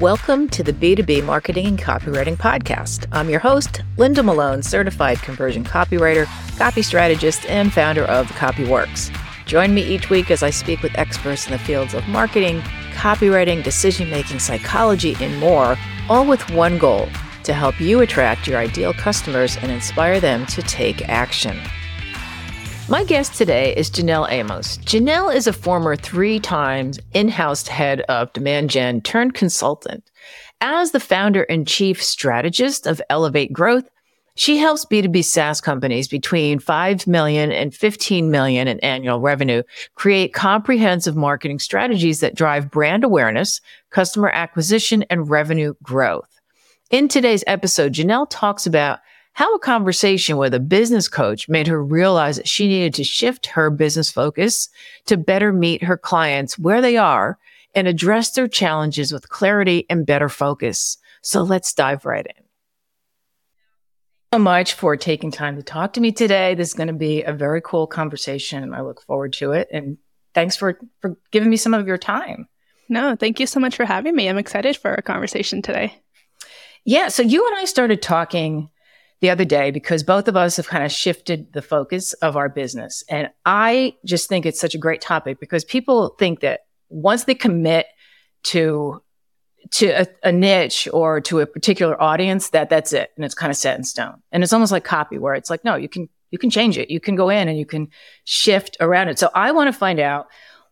Welcome to the B2B Marketing and Copywriting Podcast. I'm your host, Linda Malone, certified conversion copywriter, copy strategist, and founder of Copyworx. Join me each week as I speak with experts in the fields of marketing, copywriting, decision making, psychology, and more, all with one goal to help you attract your ideal customers and inspire them to take action. My guest today is Janelle Amos. Janelle is a former three times in house head of demand gen turned consultant. As the founder and chief strategist of Elevate Growth, she helps B2B SaaS companies between 5 million and 15 million in annual revenue create comprehensive marketing strategies that drive brand awareness, customer acquisition, and revenue growth. In today's episode, Janelle talks about how a conversation with a business coach made her realize that she needed to shift her business focus to better meet her clients where they are and address their challenges with clarity and better focus. So let's dive right in. So much for taking time to talk to me today. This is going to be a very cool conversation. I look forward to it. And thanks for, for giving me some of your time. No, thank you so much for having me. I'm excited for our conversation today. Yeah. So you and I started talking the other day because both of us have kind of shifted the focus of our business. And I just think it's such a great topic because people think that once they commit to to a, a, niche or to a particular audience that that's it and it's kind of set in stone. And it's almost like copy where it's like no you can you can change it. You can go in and you can shift around it. So i want to find out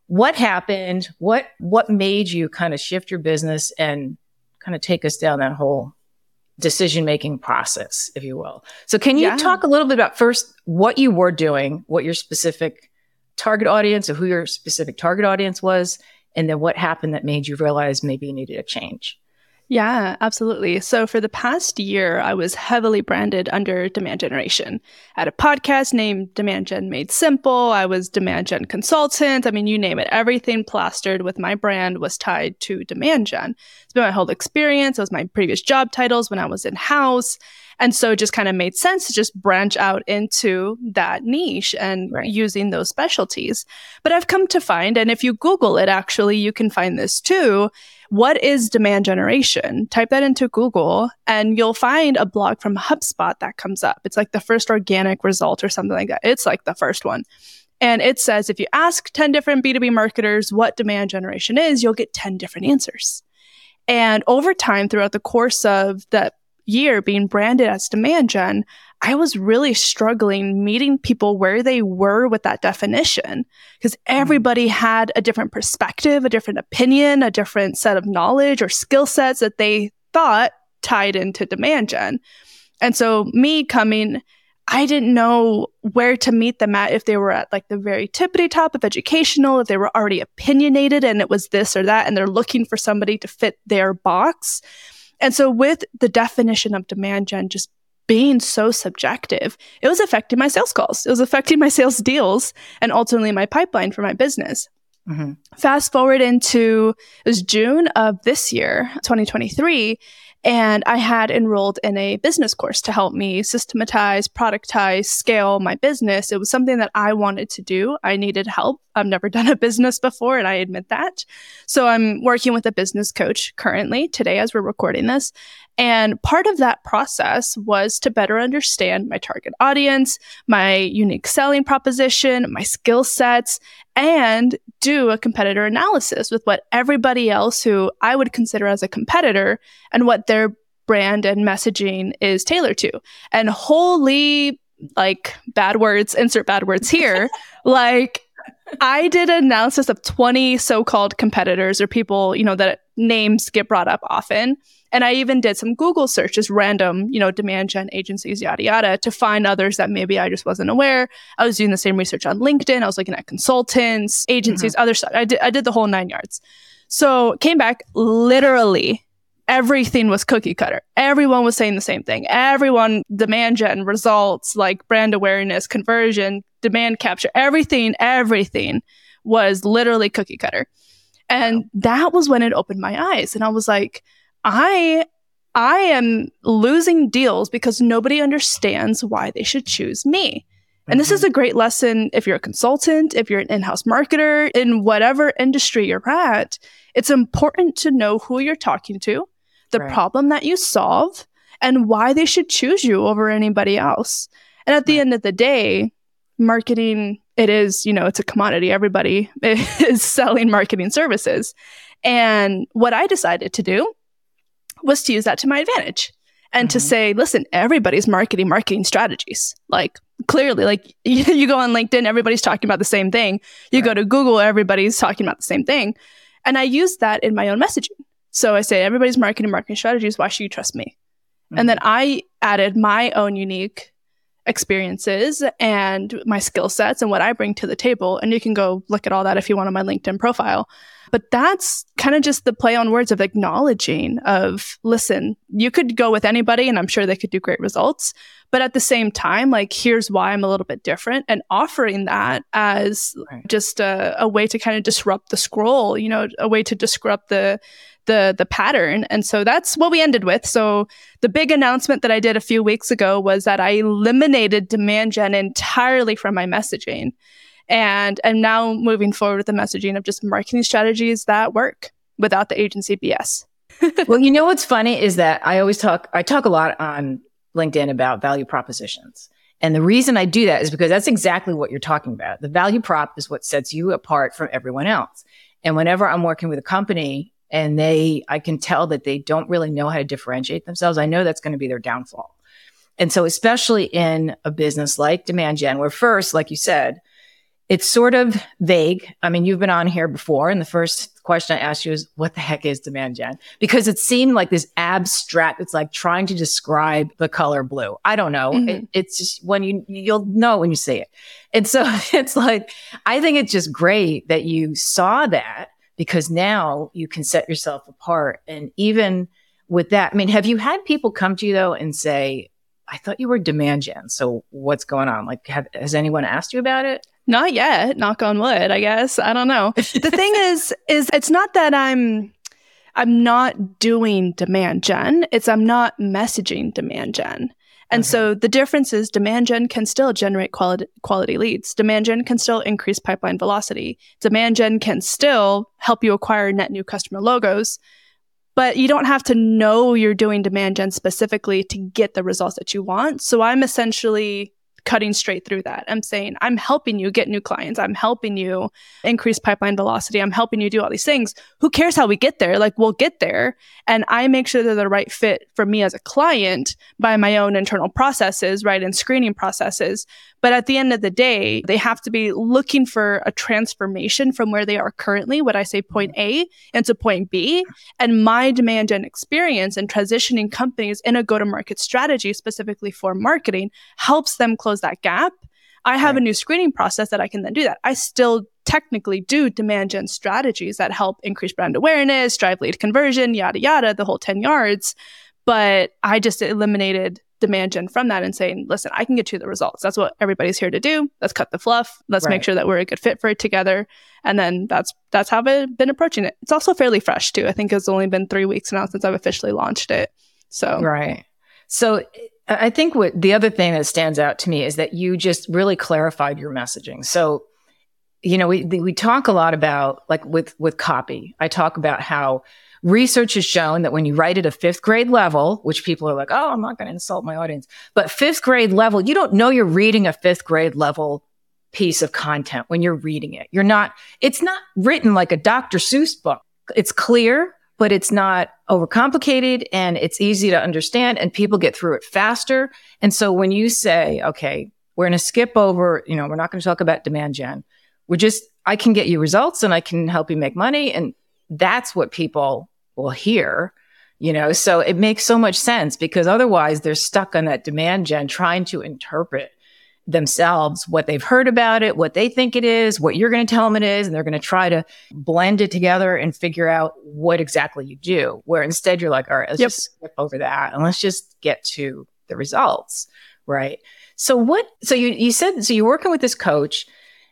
what happened what what made you kind of shift your business and kind of take us down that whole decision making process, if you will. So, can you yeah. talk a little bit about first what you were doing, what your specific target audience, or who your specific target audience was, and then what happened that made you realize maybe you needed a change? Yeah, absolutely. So for the past year, I was heavily branded under Demand Generation. I had a podcast named Demand Gen Made Simple. I was Demand Gen Consultant. I mean, you name it. Everything plastered with my brand was tied to Demand Gen. It's been my whole experience. It was my previous job titles when I was in house. And so it just kind of made sense to just branch out into that niche and right. using those specialties. But I've come to find, and if you Google it, actually, you can find this too what is demand generation? Type that into Google and you'll find a blog from HubSpot that comes up. It's like the first organic result or something like that. It's like the first one. And it says if you ask 10 different B2B marketers what demand generation is, you'll get 10 different answers. And over time, throughout the course of that year being branded as demand gen, I was really struggling meeting people where they were with that definition because hmm. everybody had a different perspective, a different opinion, a different set of knowledge or skill sets that they thought tied into demand gen. And so, me coming, I didn't know where to meet them at if they were at like the very tippity top of educational, if they were already opinionated and it was this or that, and they're looking for somebody to fit their box. And so, with the definition of demand gen just being so subjective, it was affecting my sales calls. It was affecting my sales deals and ultimately my pipeline for my business. Mm-hmm. Fast forward into it was June of this year, 2023, and I had enrolled in a business course to help me systematize, productize, scale my business. It was something that I wanted to do. I needed help. I've never done a business before, and I admit that. So I'm working with a business coach currently today as we're recording this. And part of that process was to better understand my target audience, my unique selling proposition, my skill sets, and do a competitor analysis with what everybody else who I would consider as a competitor and what their brand and messaging is tailored to. And holy, like bad words, insert bad words here, like I did an analysis of 20 so called competitors or people, you know, that names get brought up often. And I even did some Google searches, random, you know, demand gen agencies, yada, yada, to find others that maybe I just wasn't aware. I was doing the same research on LinkedIn. I was looking at consultants, agencies, mm-hmm. other stuff. I did, I did the whole nine yards. So came back literally everything was cookie cutter. Everyone was saying the same thing. Everyone, demand gen results, like brand awareness, conversion, demand capture, everything, everything was literally cookie cutter. And that was when it opened my eyes. And I was like, I I am losing deals because nobody understands why they should choose me. And this is mm-hmm. a great lesson if you're a consultant, if you're an in house marketer, in whatever industry you're at. It's important to know who you're talking to, the right. problem that you solve, and why they should choose you over anybody else. And at the right. end of the day, marketing, it is, you know, it's a commodity. Everybody is selling marketing services. And what I decided to do was to use that to my advantage and mm-hmm. to say, listen, everybody's marketing marketing strategies. Like clearly, like you, you, go on LinkedIn, everybody's talking about the same thing. You right. go to Google, everybody's talking about the same thing. And I use that in my own messaging. So I say, everybody's marketing marketing strategies. Why should you trust me? Mm-hmm. And then I added my own unique experiences and my skill sets and what I bring to the table. And you can go look at all that if you want on my LinkedIn profile. But that's kind of just the play on words of acknowledging of, listen, you could go with anybody and I'm sure they could do great results. But at the same time, like, here's why I'm a little bit different and offering that as right. just a, a way to kind of disrupt the scroll, you know, a way to disrupt the, the the pattern and so that's what we ended with so the big announcement that i did a few weeks ago was that i eliminated demand gen entirely from my messaging and I'm now moving forward with the messaging of just marketing strategies that work without the agency BS. well, you know what's funny is that I always talk, I talk a lot on LinkedIn about value propositions. And the reason I do that is because that's exactly what you're talking about. The value prop is what sets you apart from everyone else. And whenever I'm working with a company and they, I can tell that they don't really know how to differentiate themselves, I know that's going to be their downfall. And so, especially in a business like Demand Gen, where first, like you said, it's sort of vague. I mean, you've been on here before, and the first question I asked you is, what the heck is demand gen? Because it seemed like this abstract, it's like trying to describe the color blue. I don't know. Mm-hmm. It, it's just when you, you'll know when you see it. And so it's like, I think it's just great that you saw that because now you can set yourself apart. And even with that, I mean, have you had people come to you though and say, I thought you were demand gen. So what's going on? Like, have, has anyone asked you about it? Not yet. Knock on wood. I guess. I don't know. the thing is, is it's not that I'm, I'm not doing demand gen. It's I'm not messaging demand gen. And okay. so the difference is demand gen can still generate quality, quality leads. Demand gen can still increase pipeline velocity. Demand gen can still help you acquire net new customer logos but you don't have to know you're doing demand gen specifically to get the results that you want. So I'm essentially cutting straight through that. I'm saying, I'm helping you get new clients. I'm helping you increase pipeline velocity. I'm helping you do all these things. Who cares how we get there? Like, we'll get there. And I make sure they're the right fit for me as a client by my own internal processes, right? And screening processes. But at the end of the day, they have to be looking for a transformation from where they are currently, what I say point A into point B. And my demand gen experience and transitioning companies in a go to market strategy specifically for marketing helps them close that gap. I have right. a new screening process that I can then do that. I still technically do demand gen strategies that help increase brand awareness, drive lead conversion, yada, yada, the whole 10 yards. But I just eliminated demand gen from that and saying, listen, I can get you the results. That's what everybody's here to do. Let's cut the fluff. Let's right. make sure that we're a good fit for it together. And then that's that's how I've been approaching it. It's also fairly fresh too. I think it's only been three weeks now since I've officially launched it. So right. So I think what the other thing that stands out to me is that you just really clarified your messaging. So you know, we we talk a lot about like with with copy. I talk about how research has shown that when you write at a fifth grade level, which people are like, oh, I'm not going to insult my audience, but fifth grade level, you don't know you're reading a fifth grade level piece of content when you're reading it. You're not, it's not written like a Dr. Seuss book. It's clear, but it's not overcomplicated and it's easy to understand and people get through it faster. And so when you say, okay, we're going to skip over, you know, we're not going to talk about demand gen. We're just, I can get you results and I can help you make money. And that's what people will hear you know? So it makes so much sense because otherwise they're stuck on that demand gen trying to interpret themselves what they've heard about it what they think it is what you're going to tell them it is and they're going to try to blend it together and figure out what exactly you do where instead you're like all right let's yep. just skip over that and let's just get to the results right? So what so you you said so you're working with this coach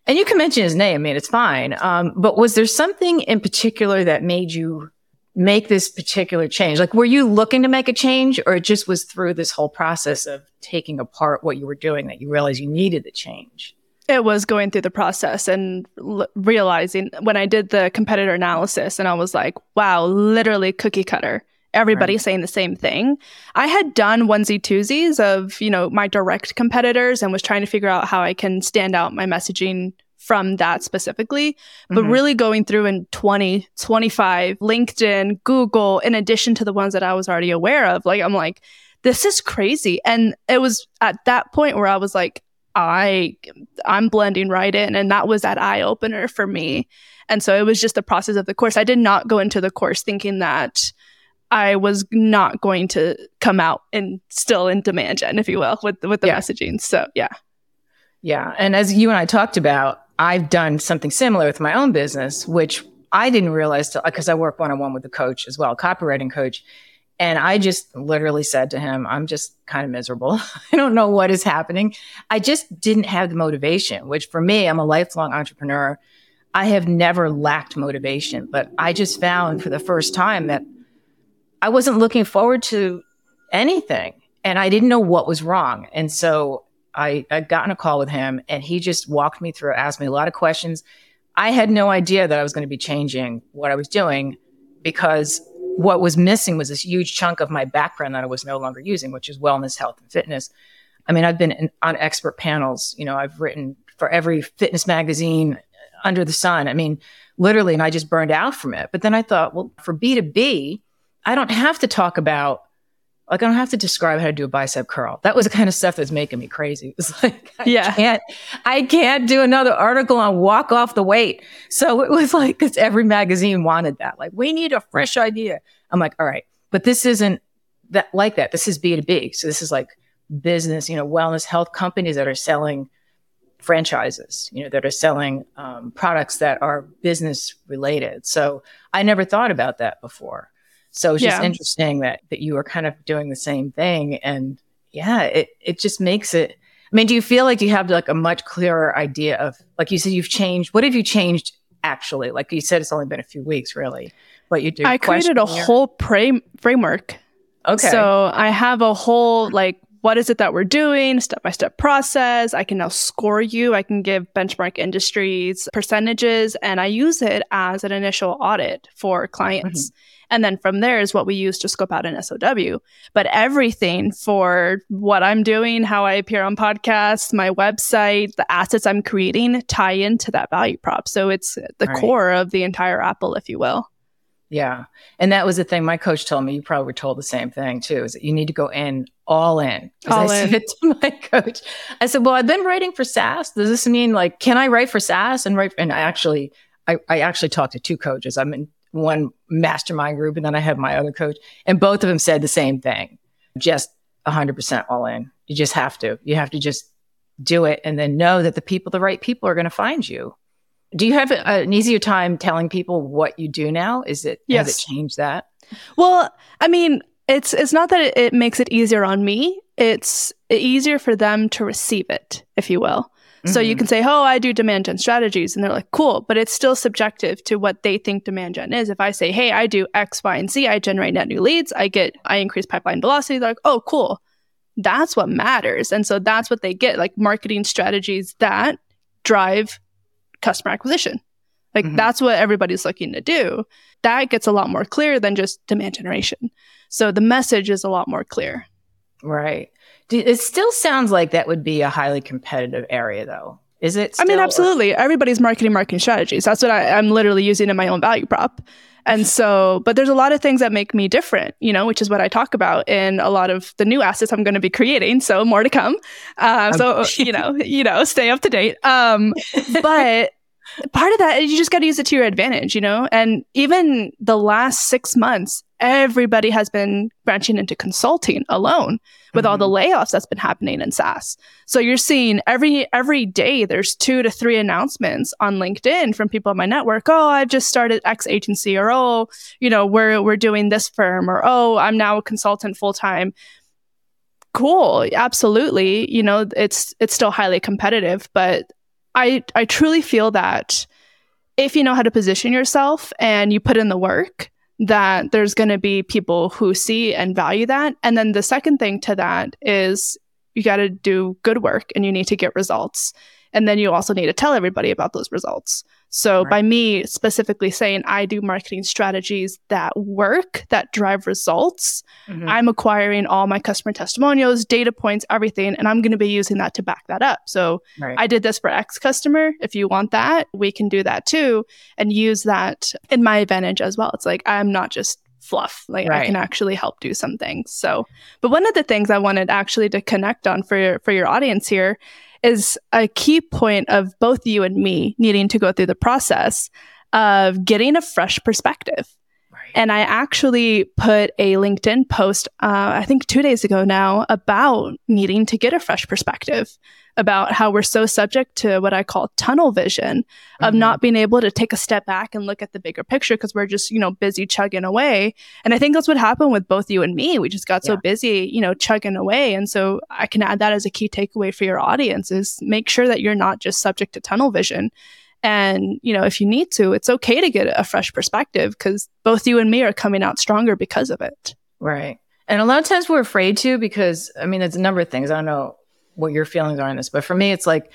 and you can mention his name. I mean, it's fine. Um, but was there something in particular that made you make this particular change? Like, were you looking to make a change or it just was through this whole process of taking apart what you were doing that you realized you needed the change? It was going through the process and l- realizing when I did the competitor analysis and I was like, wow, literally cookie cutter. Everybody right. saying the same thing. I had done onesie twosies of, you know, my direct competitors and was trying to figure out how I can stand out my messaging from that specifically, but mm-hmm. really going through in 20, 25, LinkedIn, Google, in addition to the ones that I was already aware of. Like, I'm like, this is crazy. And it was at that point where I was like, I I'm blending right in and that was that eye opener for me. And so it was just the process of the course. I did not go into the course thinking that I was not going to come out and still in demand gen, if you will, with with the yeah. messaging. So yeah. Yeah. And as you and I talked about, I've done something similar with my own business, which I didn't realize because I work one on one with a coach as well, a copywriting coach. And I just literally said to him, I'm just kind of miserable. I don't know what is happening. I just didn't have the motivation, which for me, I'm a lifelong entrepreneur. I have never lacked motivation, but I just found for the first time that I wasn't looking forward to anything and I didn't know what was wrong. And so I, I got in a call with him and he just walked me through, asked me a lot of questions. I had no idea that I was going to be changing what I was doing because what was missing was this huge chunk of my background that I was no longer using, which is wellness, health, and fitness. I mean, I've been in, on expert panels. You know, I've written for every fitness magazine under the sun. I mean, literally, and I just burned out from it. But then I thought, well, for B2B, I don't have to talk about like I don't have to describe how to do a bicep curl. That was the kind of stuff that's making me crazy. It was like I yeah. can't I can't do another article on walk off the weight. So it was like cuz every magazine wanted that. Like we need a fresh idea. I'm like, all right, but this isn't that like that. This is B2B. So this is like business, you know, wellness health companies that are selling franchises, you know, that are selling um, products that are business related. So I never thought about that before. So it's just yeah. interesting that that you are kind of doing the same thing. And yeah, it it just makes it I mean, do you feel like you have like a much clearer idea of like you said you've changed what have you changed actually? Like you said it's only been a few weeks really. But you do I created a whole pra- framework. Okay. So I have a whole like what is it that we're doing, step by step process. I can now score you. I can give benchmark industries percentages, and I use it as an initial audit for clients. Mm-hmm. And then from there is what we use to scope out an SOW. But everything for what I'm doing, how I appear on podcasts, my website, the assets I'm creating tie into that value prop. So it's the right. core of the entire Apple, if you will. Yeah. And that was the thing my coach told me. You probably were told the same thing too, is that you need to go in all in. All I in. said to my coach, I said, well, I've been writing for SaaS. Does this mean like, can I write for SaaS and write? And I actually, I, I actually talked to two coaches. I'm in one mastermind group and then I have my other coach and both of them said the same thing. Just 100% all in. You just have to. You have to just do it and then know that the people, the right people are going to find you. Do you have an easier time telling people what you do now? Is it, yes. has it changed that? Well, I mean, it's, it's not that it, it makes it easier on me. It's easier for them to receive it, if you will. So you mm-hmm. can say, oh, I do demand gen strategies. And they're like, cool. But it's still subjective to what they think demand gen is. If I say, hey, I do X, Y, and Z, I generate net new leads, I get, I increase pipeline velocity. They're like, oh, cool. That's what matters. And so that's what they get like marketing strategies that drive customer acquisition. Like mm-hmm. that's what everybody's looking to do. That gets a lot more clear than just demand generation. So the message is a lot more clear. Right. It still sounds like that would be a highly competitive area, though. Is it? I mean, absolutely. Or- Everybody's marketing marketing strategies. That's what I, I'm literally using in my own value prop. And so, but there's a lot of things that make me different, you know, which is what I talk about in a lot of the new assets I'm going to be creating. So more to come. Uh, so you know, you know, stay up to date. Um, but part of that is you just got to use it to your advantage, you know. And even the last six months, everybody has been branching into consulting alone with mm-hmm. all the mm-hmm. layoffs that's been happening in SaaS. So you're seeing every every day there's two to three announcements on LinkedIn from people in my network. Oh, I've just started X agency, or oh, you know, we're we're doing this firm, or oh, I'm now a consultant full time. Cool, absolutely. You know, it's it's still highly competitive, but I I truly feel that if you know how to position yourself and you put in the work, that there's going to be people who see and value that. And then the second thing to that is you got to do good work and you need to get results. And then you also need to tell everybody about those results. So right. by me specifically saying I do marketing strategies that work, that drive results, mm-hmm. I'm acquiring all my customer testimonials, data points, everything, and I'm going to be using that to back that up. So right. I did this for X customer. If you want that, we can do that too and use that in my advantage as well. It's like I'm not just fluff. Like right. I can actually help do some things. So, but one of the things I wanted actually to connect on for your, for your audience here is a key point of both you and me needing to go through the process of getting a fresh perspective. And I actually put a LinkedIn post, uh, I think two days ago now, about needing to get a fresh perspective about how we're so subject to what I call tunnel vision of mm-hmm. not being able to take a step back and look at the bigger picture because we're just, you know, busy chugging away. And I think that's what happened with both you and me. We just got yeah. so busy, you know, chugging away. And so I can add that as a key takeaway for your audience is make sure that you're not just subject to tunnel vision. And, you know, if you need to, it's okay to get a fresh perspective because both you and me are coming out stronger because of it. Right. And a lot of times we're afraid to because, I mean, there's a number of things. I don't know what your feelings are on this, but for me, it's like,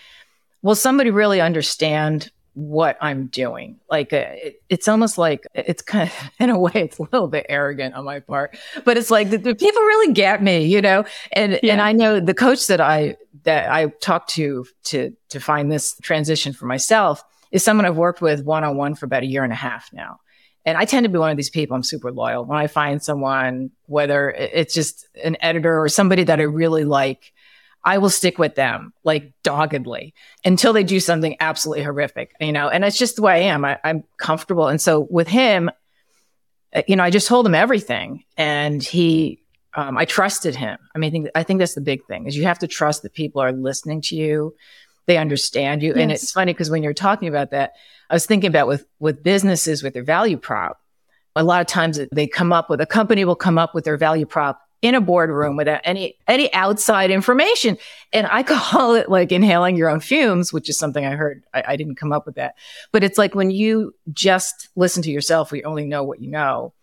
will somebody really understand what I'm doing? Like, uh, it, it's almost like it's kind of, in a way, it's a little bit arrogant on my part, but it's like the, the people really get me, you know? And, yeah. and I know the coach that I, that I talked to, to, to find this transition for myself is someone I've worked with one on one for about a year and a half now. And I tend to be one of these people. I'm super loyal. When I find someone, whether it's just an editor or somebody that I really like, I will stick with them like doggedly until they do something absolutely horrific, you know, and it's just the way I am. I, am comfortable. And so with him, uh, you know, I just told him everything and he, um, I trusted him. I mean, I think, I think that's the big thing is you have to trust that people are listening to you. They understand you. Yes. And it's funny because when you're talking about that, I was thinking about with, with businesses with their value prop, a lot of times they come up with a company will come up with their value prop in a boardroom without any any outside information. And I call it like inhaling your own fumes, which is something I heard. I, I didn't come up with that, but it's like when you just listen to yourself, we only know what you know.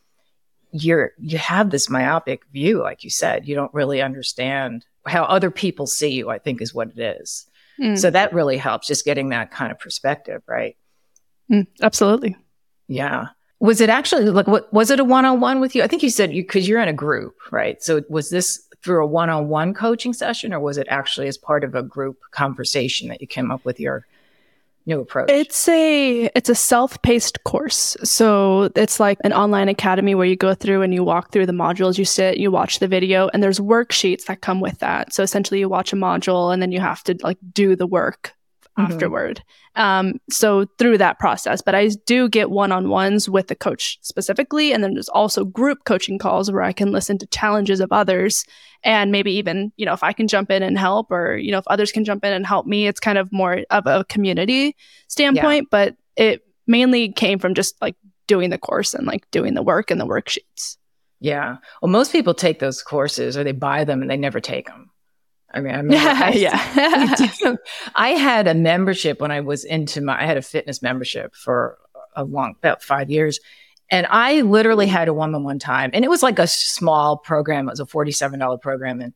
You're you have this myopic view, like you said. You don't really understand how other people see you. I think is what it is. Mm. So that really helps, just getting that kind of perspective, right? Mm, absolutely. Yeah was it actually like what was it a one-on-one with you i think you said you because you're in a group right so was this through a one-on-one coaching session or was it actually as part of a group conversation that you came up with your new approach? It's a it's a self-paced course. So it's like an online academy where you go through and you walk through the modules you sit you watch the video and there's worksheets that come with that. So essentially you watch a module and then you have to like do the work mm-hmm. afterward. Um, so through that process, but I do get one on ones with the coach specifically. And then there's also group coaching calls where I can listen to challenges of others and maybe even, you know, if I can jump in and help or, you know, if others can jump in and help me, it's kind of more of a community standpoint, yeah. but it mainly came from just like doing the course and like doing the work and the worksheets. Yeah. Well, most people take those courses or they buy them and they never take them. I mean, I I, yeah. I had a membership when I was into my, I had a fitness membership for a long, about five years. And I literally had a on one time. And it was like a small program. It was a $47 program. And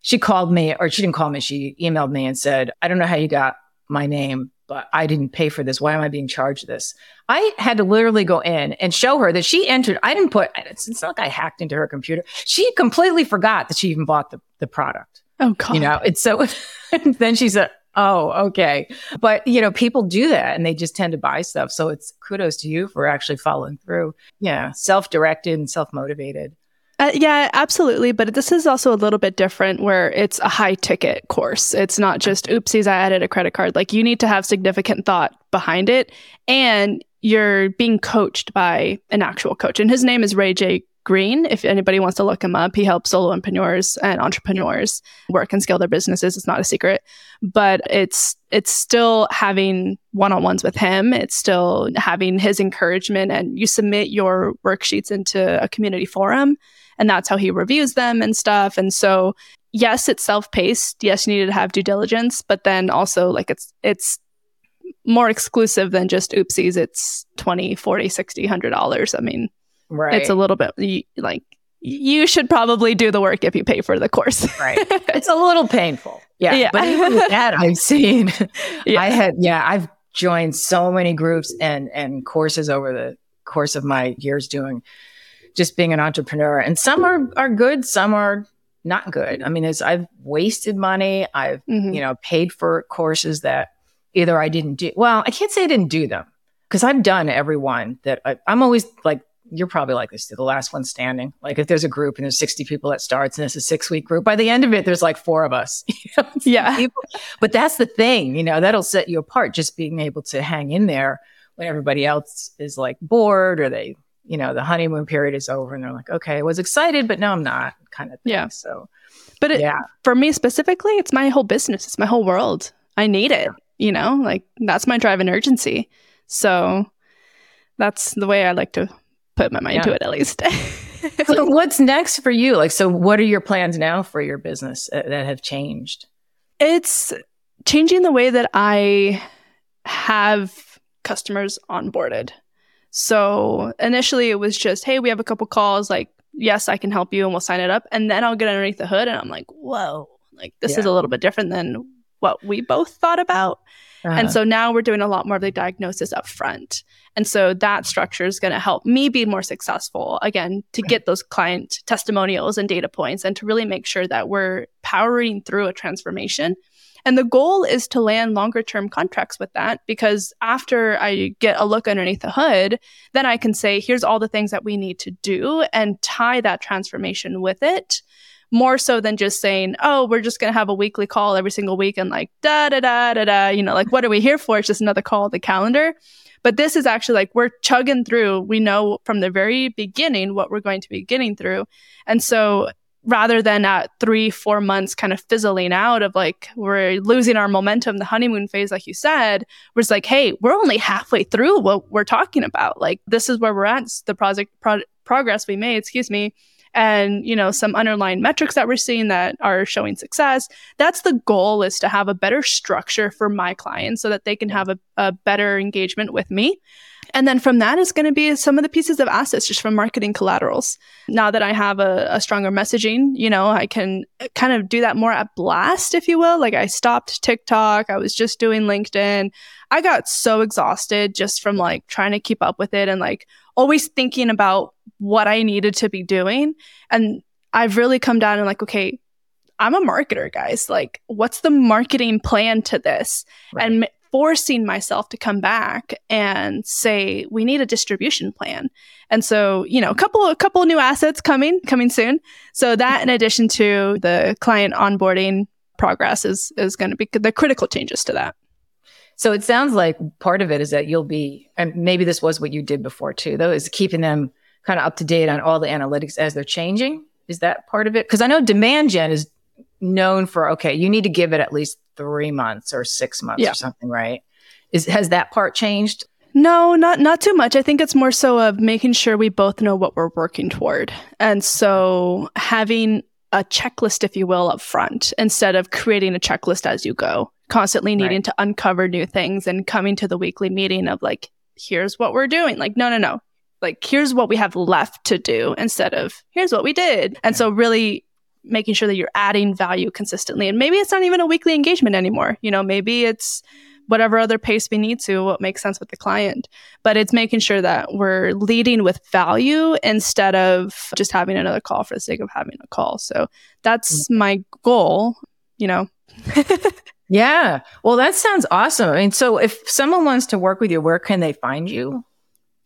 she called me, or she didn't call me, she emailed me and said, I don't know how you got my name, but I didn't pay for this. Why am I being charged this? I had to literally go in and show her that she entered. I didn't put, it's, it's not like I hacked into her computer. She completely forgot that she even bought the, the product. Oh God. You know, it's so then she said, Oh, okay. But you know, people do that and they just tend to buy stuff. So it's kudos to you for actually following through. Yeah. Self-directed and self-motivated. Uh, yeah, absolutely. But this is also a little bit different where it's a high ticket course. It's not just, oopsies, I added a credit card. Like you need to have significant thought behind it. And you're being coached by an actual coach. And his name is Ray J. Green. If anybody wants to look him up, he helps solo entrepreneurs and entrepreneurs work and scale their businesses. It's not a secret, but it's it's still having one-on-ones with him. It's still having his encouragement, and you submit your worksheets into a community forum, and that's how he reviews them and stuff. And so, yes, it's self-paced. Yes, you need to have due diligence, but then also like it's it's more exclusive than just oopsies. It's 20, 40, 60, 100 dollars. I mean, Right. It's a little bit like you should probably do the work if you pay for the course. right. It's a little painful. Yeah. Yeah. But even with that, I've seen, Yeah. I had, yeah, I've joined so many groups and, and courses over the course of my years doing just being an entrepreneur. And some are, are good, some are not good. I mean, it's, I've wasted money. I've, Mhm. you know, paid for courses that either I didn't do. Well, I can't say I didn't do them because I've done every one that I, I'm always like, you're probably like this, too, the last one standing. Like if there's a group and there's 60 people that starts and it's a six week group, by the end of it, there's like four of us. You know, Yeah. people. But that's the thing, you know, that'll set you apart just being able to hang in there when everybody else is like bored or they, you know, the honeymoon period is over and they're like, okay, I was excited, but no, I'm not kind of thing. Yeah. So, But it, yeah. for me specifically, it's my whole business. It's my whole world. I need it. You know, like that's my drive and urgency. So that's the way I like to put my mind Yeah. to it, at least. So what's next for you? Like, so what are your plans now for your business uh, that have changed? it's changing the way that I have customers onboarded. So initially it was just, hey, we have a couple calls, like, yes, I can help you and we'll sign it up. And then I'll get underneath the hood and I'm like, whoa, like this is a little bit different than what we both thought about. Uh-huh. And so now we're doing a lot more of the diagnosis up front. And so that structure is going to help me be more successful, again, to get those client testimonials and data points and to really make sure that we're powering through a transformation. And the goal is to land longer term contracts with that because after I get a look underneath the hood, then I can say, here's all the things that we need to do and tie that transformation with it more so than just saying, oh, we're just going to have a weekly call every single week and like da da da da da, you know, like what are we here for? It's just another call the calendar. But this is actually like we're chugging through. We know from the very beginning what we're going to be getting through. And so rather than at three, four months kind of fizzling out of like we're losing our momentum, the honeymoon phase, like you said, was like, hey, we're only halfway through what we're talking about. Like this is where we're at. It's the project pro- progress we made, excuse me and you know some underlying metrics that we're seeing that are showing success. That's the goal is to have a better structure for my clients so that they can have a, a better engagement with me. And then from that is going to be some of the pieces of assets just from marketing collaterals. Now that i have a, a stronger messaging you know i can kind of do that more at blast if you will. Like i stopped tiktok i was just doing linkedin. I got so exhausted just from like trying to keep up with it and like always thinking about what I needed to be doing. And I've really come down and like, okay, I'm a marketer, guys. Like, what's the marketing plan to this? Right. And m- forcing myself to come back and say, we need a distribution plan. And so, you know, a couple a couple new assets coming, coming soon. So that in addition to the client onboarding progress is is going to be the critical changes to that. So it sounds like part of it is that you'll be, and maybe this was what you did before too, though, is keeping them kind of up to date on all the analytics as they're changing. Is that part of it? Because I know demand gen is known for, okay, you need to give it at least three months or six months Yeah. or something, right? Is has that part changed? No, not not too much. I think it's more so of making sure we both know what we're working toward. And so having a checklist, if you will, up front instead of creating a checklist as you go, constantly needing Right. to uncover new things and coming to the weekly meeting of like, here's what we're doing. Like, no, no, no. Like, here's what we have left to do instead of here's what we did. And so really making sure that you're adding value consistently. And maybe it's not even a weekly engagement anymore. You know, maybe it's whatever other pace we need to, what makes sense with the client. But it's making sure that we're leading with value instead of just having another call for the sake of having a call. So that's mm. my goal, you know. Yeah. Well, that sounds awesome. I mean, so if someone wants to work with you, where can they find you?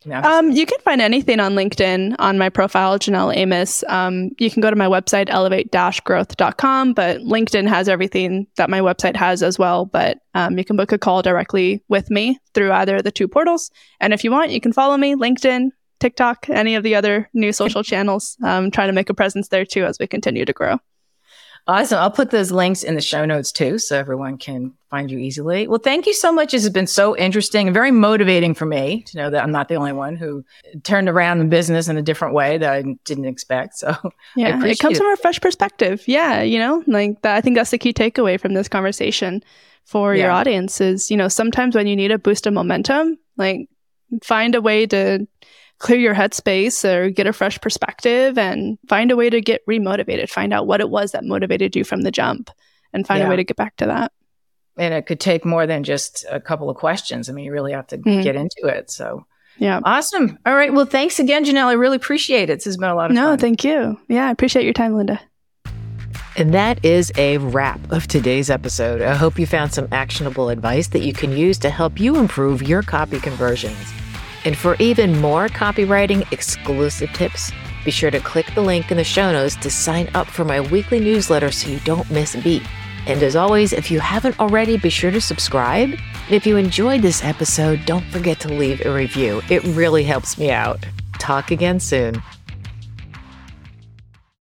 Um, you can find anything on LinkedIn on my profile, Janelle Amos. Um, you can go to my website, elevate-growth.com, but LinkedIn has everything that my website has as well. But um, you can book a call directly with me through either of the two portals. And if you want, you can follow me, LinkedIn, TikTok, any of the other new social channels. Um, trying to make a presence there too as we continue to grow. Awesome. I'll put those links in the show notes too, so everyone can find you easily. Well, thank you so much. This has been so interesting and very motivating for me to know that I'm not the only one who turned around the business in a different way that I didn't expect. So, Yeah, it comes it. from a fresh perspective. Yeah, you know, like that, I think that's the key takeaway from this conversation for your audience is, you know, sometimes when you need a boost of momentum, like find a way to clear your headspace or get a fresh perspective and find a way to get remotivated, find out what it was that motivated you from the jump and find yeah. a way to get back to that. And it could take more than just a couple of questions. I mean, you really have to mm-hmm. get into it. So, yeah. Awesome. All right. Well, thanks again, Janelle. I really appreciate it. This has been a lot of no, fun. No, thank you. Yeah, I appreciate your time, Linda. And that is a wrap of today's episode. I hope you found some actionable advice that you can use to help you improve your copy conversions. And for even more copywriting exclusive tips, be sure to click the link in the show notes to sign up for my weekly newsletter so you don't miss a beat. And as always, if you haven't already, be sure to subscribe. And if you enjoyed this episode, don't forget to leave a review. It really helps me out. Talk again soon.